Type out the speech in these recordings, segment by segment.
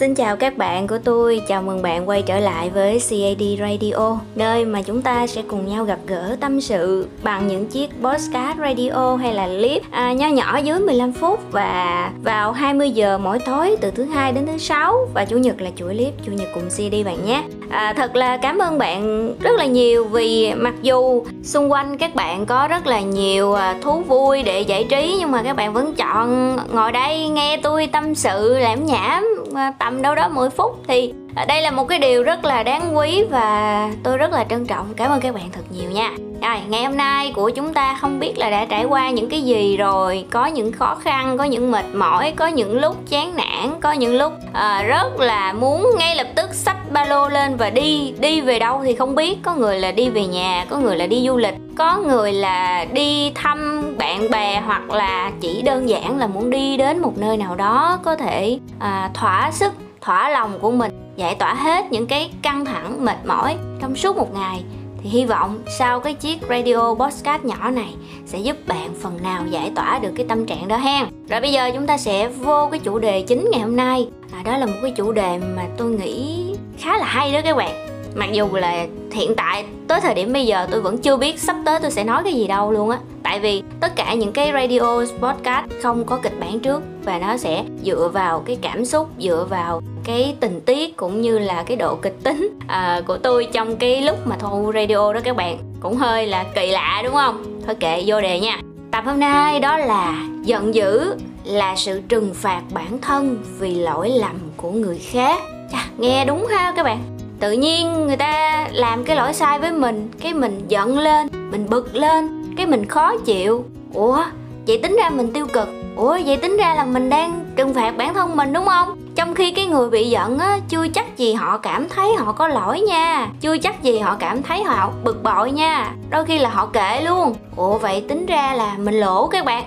Xin chào các bạn của tôi, chào mừng bạn quay trở lại với CAD Radio Nơi mà chúng ta sẽ cùng nhau gặp gỡ tâm sự bằng những chiếc podcast radio hay là clip à, nho nhỏ dưới 15 phút Và vào 20 giờ mỗi tối từ thứ hai đến thứ sáu. Và chủ nhật là chuỗi clip chủ nhật cùng CD bạn nhé à, Thật là cảm ơn bạn rất là nhiều vì mặc dù xung quanh các bạn có rất là nhiều à, thú vui để giải trí Nhưng mà các bạn vẫn chọn ngồi đây nghe tôi tâm sự lãm nhảm à, tầm đâu đó 10 phút. Thì à, đây là một cái điều rất là đáng quý và tôi rất là trân trọng. Cảm ơn các bạn thật nhiều nha rồi ngày hôm nay của chúng ta không biết là đã trải qua những cái gì rồi. Có những khó khăn có những mệt mỏi có những lúc chán nản có những lúc uh, rất là muốn ngay lập tức xách ba lô lên và đi. Đi về đâu thì không biết. Có người là đi về nhà có người là đi du lịch có người là đi thăm bạn bè hoặc là chỉ đơn giản là muốn đi đến một nơi nào đó có thể uh, thỏa sức thỏa lòng của mình giải tỏa hết những cái căng thẳng mệt mỏi trong suốt một ngày thì hy vọng sau cái chiếc radio podcast nhỏ này sẽ giúp bạn phần nào giải tỏa được cái tâm trạng đó hen rồi bây giờ chúng ta sẽ vô cái chủ đề chính ngày hôm nay. À, đó là một cái chủ đề mà tôi nghĩ khá là hay đó các bạn. Mặc dù là hiện tại tới thời điểm bây giờ tôi vẫn chưa biết sắp tới tôi sẽ nói cái gì đâu luôn á. Tại vì tất cả những cái radio podcast không có kịch bản trước và nó sẽ dựa vào cái cảm xúc dựa vào cái tình tiết cũng như là cái độ kịch tính à, của tôi trong cái lúc mà thu radio đó các bạn. Cũng hơi là kỳ lạ đúng không? Thôi kệ vô đề nha. Tập hôm nay đó là giận dữ là sự trừng phạt bản thân vì lỗi lầm của người khác. Chà, nghe đúng ha các bạn. Tự nhiên người ta làm cái lỗi sai với mình cái mình giận lên mình bực lên cái mình khó chịu. Ủa vậy tính ra mình tiêu cực. Ủa vậy tính ra là mình đang trừng phạt bản thân mình đúng không? Trong khi cái người bị giận á, chưa chắc gì họ cảm thấy họ có lỗi nha. Chưa chắc gì họ cảm thấy họ bực bội nha. Đôi khi là họ kệ luôn. Ủa, vậy tính ra là mình lỗ các bạn.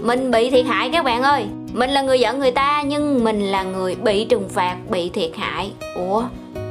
Mình bị thiệt hại các bạn ơi. Mình là người giận người ta, nhưng mình là người bị trừng phạt, bị thiệt hại. Ủa,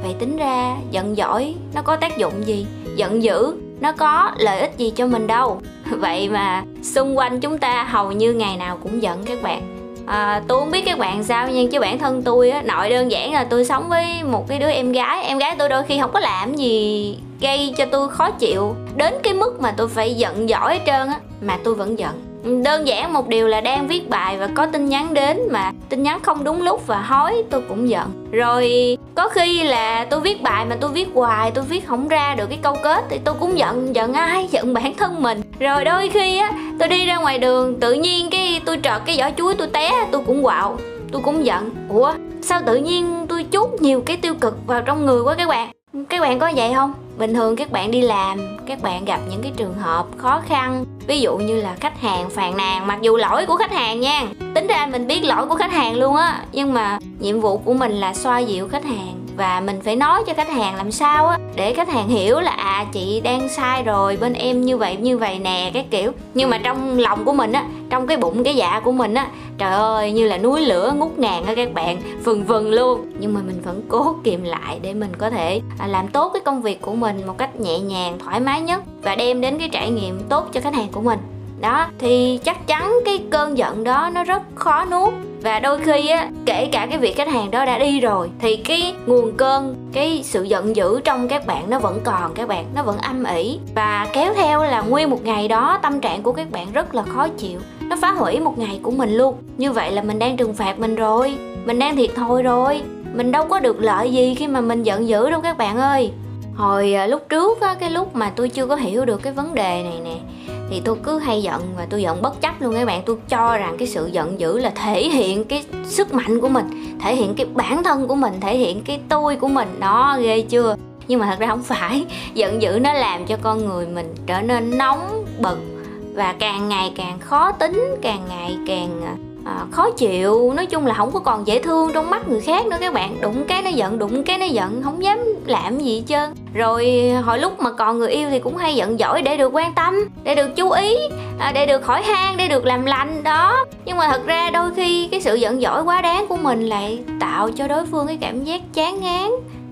vậy tính ra giận giỏi nó có tác dụng gì? Giận dữ nó có lợi ích gì cho mình đâu? Vậy mà xung quanh chúng ta hầu như ngày nào cũng giận các bạn à, tôi không biết các bạn sao nhưng chứ bản thân tôi á nội đơn giản là tôi sống với một cái đứa em gái. Em gái tôi đôi khi không có làm gì gây cho tôi khó chịu đến cái mức mà tôi phải giận giỏi hết trơn á mà tôi vẫn giận đơn giản một điều là đang viết bài và có tin nhắn đến mà tin nhắn không đúng lúc và hối, tôi cũng giận. Rồi có khi là tôi viết bài mà tôi viết hoài, tôi viết không ra được cái câu kết thì tôi cũng giận giận ai? Giận bản thân mình. Rồi đôi khi á, tôi đi ra ngoài đường, tự nhiên cái tôi trợt cái vỏ chuối tôi té, tôi cũng quạo, tôi cũng giận. Ủa, sao tự nhiên tôi chút nhiều cái tiêu cực vào trong người quá các bạn? Các bạn có vậy không? Bình thường các bạn đi làm, các bạn gặp những cái trường hợp khó khăn. Ví dụ như là khách hàng phàn nàn, mặc dù lỗi của khách hàng nha. Tính ra mình biết lỗi của khách hàng luôn á, nhưng mà nhiệm vụ của mình là xoa dịu khách hàng và mình phải nói cho khách hàng làm sao á, để khách hàng hiểu là à chị đang sai rồi, bên em như vậy như vậy nè cái kiểu. Nhưng mà trong lòng của mình á, trong cái bụng, cái dạ của mình á, trời ơi, như là núi lửa ngút ngàn á các bạn vừng vừng luôn. Nhưng mà mình vẫn cố kìm lại để mình có thể à, làm tốt cái công việc của mình một cách nhẹ nhàng, thoải mái nhất và đem đến cái trải nghiệm tốt cho khách hàng của mình. Đó, thì chắc chắn cái cơn giận đó nó rất khó nuốt và đôi khi á, kể cả cái việc khách hàng đó đã đi rồi, thì cái nguồn cơn, cái sự giận dữ trong các bạn nó vẫn còn, các bạn nó vẫn âm ỉ. Và kéo theo là nguyên một ngày đó, tâm trạng của các bạn rất là khó chịu. Nó phá hủy một ngày của mình luôn. Như vậy là mình đang trừng phạt mình rồi. Mình đang thiệt thôi rồi. Mình đâu có được lợi gì khi mà mình giận dữ đâu các bạn ơi. Hồi à, lúc trước á, cái lúc mà tôi chưa có hiểu được cái vấn đề này nè thì tôi cứ hay giận và tôi giận bất chấp luôn các bạn. Tôi cho rằng cái sự giận dữ là thể hiện cái sức mạnh của mình, thể hiện cái bản thân của mình, thể hiện cái tôi của mình. Đó, ghê chưa? Nhưng mà thật ra không phải. Giận dữ nó làm cho con người mình trở nên nóng bực và càng ngày càng khó tính, càng ngày càng à, à, khó chịu nói chung là không có còn dễ thương trong mắt người khác nữa các bạn. Đụng cái nó giận đụng cái nó giận không dám làm gì hết trơn. Rồi hồi lúc mà còn người yêu thì cũng hay giận dỗi để được quan tâm để được chú ý à, để được khỏi hang để được làm lành đó. Nhưng mà thật ra đôi khi cái sự giận dỗi quá đáng của mình lại tạo cho đối phương cái cảm giác chán ngán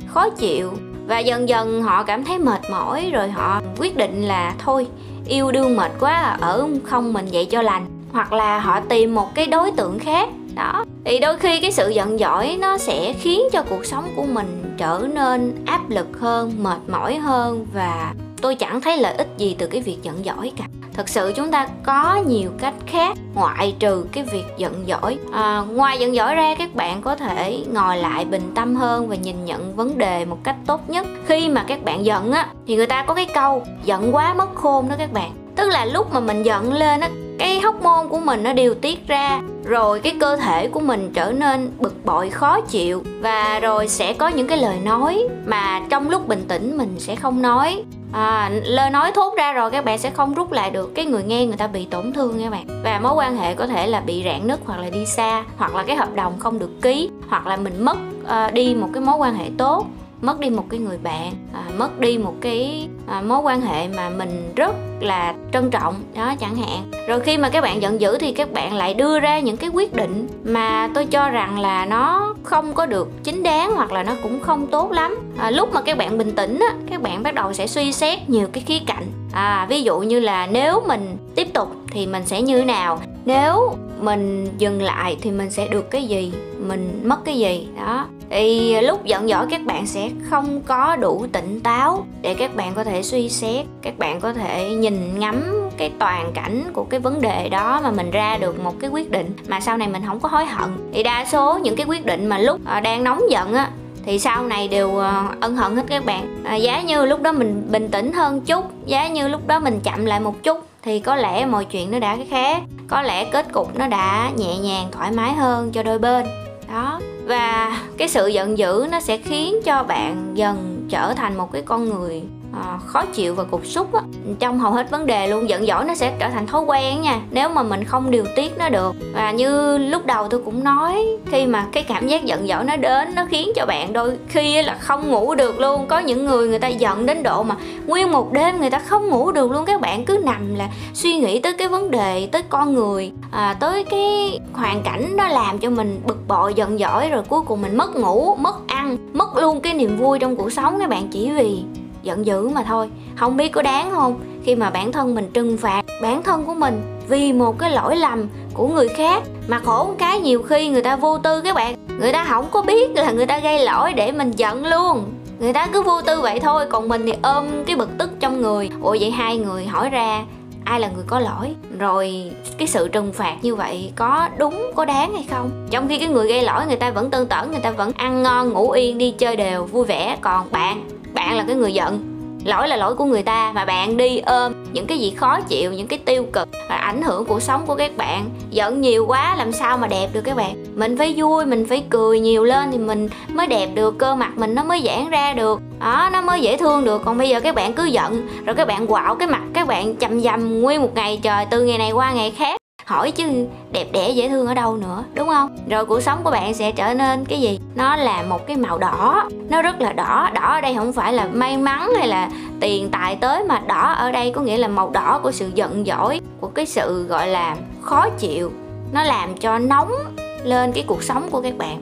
khó chịu. Và dần dần họ cảm thấy mệt mỏi rồi họ quyết định là thôi yêu đương mệt quá ở không mình vậy cho lành hoặc là họ tìm một cái đối tượng khác đó. Thì đôi khi cái sự giận dỗi nó sẽ khiến cho cuộc sống của mình trở nên áp lực hơn mệt mỏi hơn và tôi chẳng thấy lợi ích gì từ cái việc giận dỗi cả. Thật sự chúng ta có nhiều cách khác ngoại trừ cái việc giận dỗi. À, ngoài giận dỗi ra các bạn có thể ngồi lại bình tâm hơn và nhìn nhận vấn đề một cách tốt nhất. Khi mà các bạn giận á thì người ta có cái câu giận quá mất khôn đó các bạn. Tức là lúc mà mình giận lên á cái hóc môn của mình nó điều tiết ra rồi cái cơ thể của mình trở nên bực bội khó chịu và rồi sẽ có những cái lời nói mà trong lúc bình tĩnh mình sẽ không nói. À, lời nói thốt ra rồi các bạn sẽ không rút lại được cái người nghe người ta bị tổn thương nha bạn. Và mối quan hệ có thể là bị rạn nứt hoặc là đi xa hoặc là cái hợp đồng không được ký hoặc là mình mất uh, đi một cái mối quan hệ tốt mất đi một cái người bạn à, mất đi một cái à, mối quan hệ mà mình rất là trân trọng đó chẳng hạn. Rồi khi mà các bạn giận dữ thì các bạn lại đưa ra những cái quyết định mà tôi cho rằng là nó không có được chính đáng hoặc là nó cũng không tốt lắm. À, lúc mà các bạn bình tĩnh á các bạn bắt đầu sẽ suy xét nhiều cái khía cạnh. À ví dụ như là nếu mình tiếp tục thì mình sẽ như thế nào? Nếu mình dừng lại thì mình sẽ được cái gì? Mình mất cái gì? Đó thì lúc giận dỗi các bạn sẽ không có đủ tỉnh táo để các bạn có thể suy xét các bạn có thể nhìn ngắm cái toàn cảnh của cái vấn đề đó mà mình ra được một cái quyết định mà sau này mình không có hối hận. Thì đa số những cái quyết định mà lúc ờ, đang nóng giận á thì sau này đều ờ, ân hận hết các bạn. À, giá như lúc đó mình bình tĩnh hơn chút giá như lúc đó mình chậm lại một chút thì có lẽ mọi chuyện nó đã khác có lẽ kết cục nó đã nhẹ nhàng thoải mái hơn cho đôi bên. Đó và cái sự giận dữ nó sẽ khiến cho bạn dần trở thành một cái con người à, khó chịu và cục xúc á. Trong hầu hết vấn đề luôn giận dỗi nó sẽ trở thành thói quen nha nếu mà mình không điều tiết nó được. Và như lúc đầu tôi cũng nói khi mà cái cảm giác giận dỗi nó đến nó khiến cho bạn đôi khi là không ngủ được luôn. Có những người người ta giận đến độ mà nguyên một đêm người ta không ngủ được luôn. Các bạn cứ nằm là suy nghĩ tới cái vấn đề tới con người à, tới cái hoàn cảnh nó làm cho mình bực bội giận dỗi rồi cuối cùng mình mất ngủ mất ăn mất luôn cái niềm vui trong cuộc sống các bạn, chỉ vì giận dữ mà thôi. Không biết có đáng không? Khi mà bản thân mình trừng phạt bản thân của mình vì một cái lỗi lầm của người khác, mà khổ một cái nhiều khi người ta vô tư các bạn. Người ta không có biết là người ta gây lỗi để mình giận luôn. Người ta cứ vô tư vậy thôi, còn mình thì ôm cái bực tức trong người. Ủa, vậy hai người hỏi ra ai là người có lỗi. Rồi, cái sự trừng phạt như vậy có đúng, có đáng hay không? Trong khi cái người gây lỗi, người ta vẫn tơn tởn người ta vẫn ăn ngon, ngủ yên, đi chơi đều, vui vẻ. Còn bạn bạn là cái người giận. Lỗi là lỗi của người ta mà bạn đi ôm những cái gì khó chịu, những cái tiêu cực và ảnh hưởng cuộc sống của các bạn. Giận nhiều quá, làm sao mà đẹp được các bạn? Mình phải vui, mình phải cười nhiều lên thì mình mới đẹp được, cơ mặt mình nó mới giãn ra được. Đó, nó mới dễ thương được. Còn bây giờ các bạn cứ giận, rồi các bạn quạo cái mặt các bạn chầm dầm nguyên một ngày, trời, từ ngày này qua ngày khác. Hỏi chứ đẹp đẽ, dễ thương ở đâu nữa, đúng không? Rồi cuộc sống của bạn sẽ trở nên cái gì? Nó là một cái màu đỏ. Nó rất là đỏ. Đỏ ở đây không phải là may mắn hay là tiền tài tới, mà đỏ ở đây có nghĩa là màu đỏ của sự giận dỗi, của cái sự, gọi là, khó chịu. Nó làm cho nóng lên cái cuộc sống của các bạn.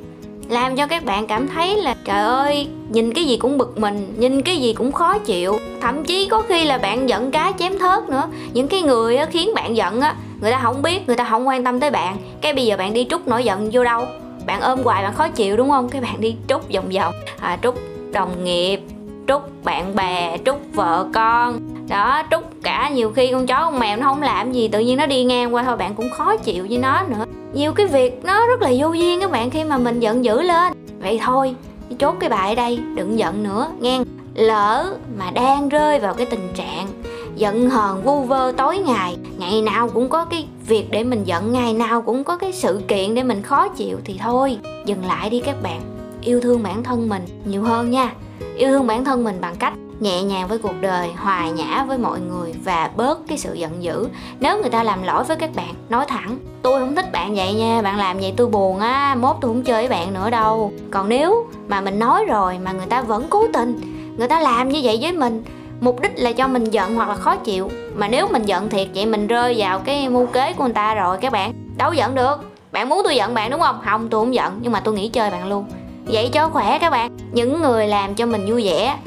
Làm cho các bạn cảm thấy là trời ơi nhìn cái gì cũng bực mình nhìn cái gì cũng khó chịu. Thậm chí có khi là bạn giận cá chém thớt nữa. Những cái người á, khiến bạn giận á người ta không biết người ta không quan tâm tới bạn. Cái bây giờ bạn đi trút nổi giận vô đâu? Bạn ôm hoài bạn khó chịu đúng không? Cái bạn đi trút vòng vòng. À, trút đồng nghiệp trút bạn bè trút vợ con đó trút cả nhiều khi con chó con mèo nó không làm gì, tự nhiên nó đi ngang qua thôi, bạn cũng khó chịu với nó nữa. Nhiều cái việc nó rất là vô duyên các bạn, khi mà mình giận dữ lên. Vậy thôi chốt cái bài ở đây, đừng giận nữa, nghe. Lỡ mà đang rơi vào cái tình trạng giận hờn vu vơ tối ngày ngày nào cũng có cái việc để mình giận, ngày nào cũng có cái sự kiện để mình khó chịu thì thôi. Dừng lại đi các bạn, yêu thương bản thân mình nhiều hơn nha. Yêu thương bản thân mình bằng cách nhẹ nhàng với cuộc đời, hòa nhã với mọi người và bớt cái sự giận dữ. Nếu người ta làm lỗi với các bạn, nói thẳng, tôi không thích bạn vậy nha, bạn làm vậy tôi buồn á, mốt tôi không chơi với bạn nữa đâu. Còn nếu mà mình nói rồi mà người ta vẫn cố tình, người ta làm như vậy với mình, mục đích là cho mình giận hoặc là khó chịu, mà nếu mình giận thiệt vậy mình rơi vào cái mưu kế của người ta rồi các bạn, đâu giận được. Bạn muốn tôi giận bạn đúng không? Không, tôi không giận, nhưng mà tôi nghĩ chơi bạn luôn. Vậy cho khỏe các bạn. Những người làm cho mình vui vẻ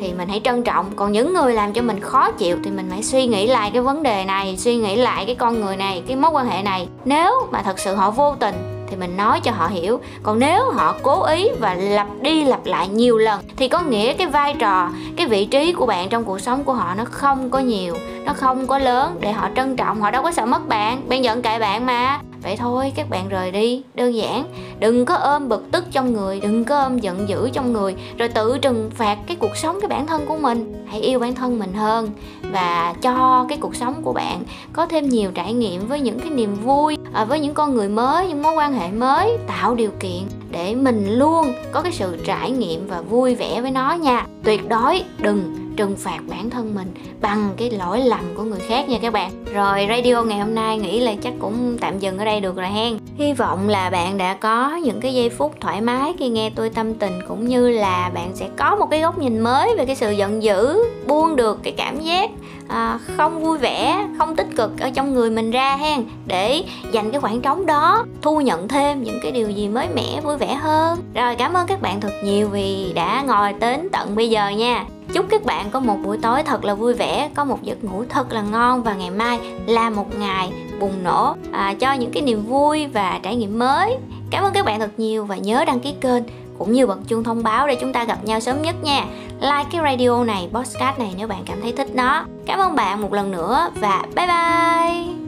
thì mình hãy trân trọng. Còn những người làm cho mình khó chịu thì mình hãy suy nghĩ lại cái vấn đề này, suy nghĩ lại cái con người này, cái mối quan hệ này. Nếu mà thật sự họ vô tình thì mình nói cho họ hiểu. Còn nếu họ cố ý và lặp đi lặp lại nhiều lần thì có nghĩa cái vai trò, cái vị trí của bạn trong cuộc sống của họ nó không có nhiều, nó không có lớn để họ trân trọng. Họ đâu có sợ mất bạn bạn giận kệ bạn mà vậy thôi, các bạn rời đi. Đơn giản, đừng có ôm bực tức trong người, đừng có ôm giận dữ trong người, rồi tự trừng phạt cái cuộc sống cái bản thân của mình. Hãy yêu bản thân mình hơn và cho cái cuộc sống của bạn có thêm nhiều trải nghiệm với những cái niềm vui à, với những con người mới, những mối quan hệ mới, tạo điều kiện để mình luôn có cái sự trải nghiệm và vui vẻ với nó nha. Tuyệt đối đừng trừng phạt bản thân mình bằng cái lỗi lầm của người khác nha các bạn. Rồi radio ngày hôm nay nghĩ là chắc cũng tạm dừng ở đây được rồi hen. Hy vọng là bạn đã có những cái giây phút thoải mái khi nghe tôi tâm tình cũng như là bạn sẽ có một cái góc nhìn mới về cái sự giận dữ buông được cái cảm giác à, không vui vẻ không tích cực ở trong người mình ra hen để dành cái khoảng trống đó thu nhận thêm những cái điều gì mới mẻ vui vẻ hơn. Rồi cảm ơn các bạn thật nhiều vì đã ngồi đến tận bây giờ nha chúc các bạn có một buổi tối thật là vui vẻ có một giấc ngủ thật là ngon và ngày mai là một ngày bùng nổ à, cho những cái niềm vui và trải nghiệm mới. Cảm ơn các bạn thật nhiều và nhớ đăng ký kênh cũng như bật chuông thông báo để chúng ta gặp nhau sớm nhất nha. Like cái radio này podcast này nếu bạn cảm thấy thích nó. Cảm ơn bạn một lần nữa và bye bye!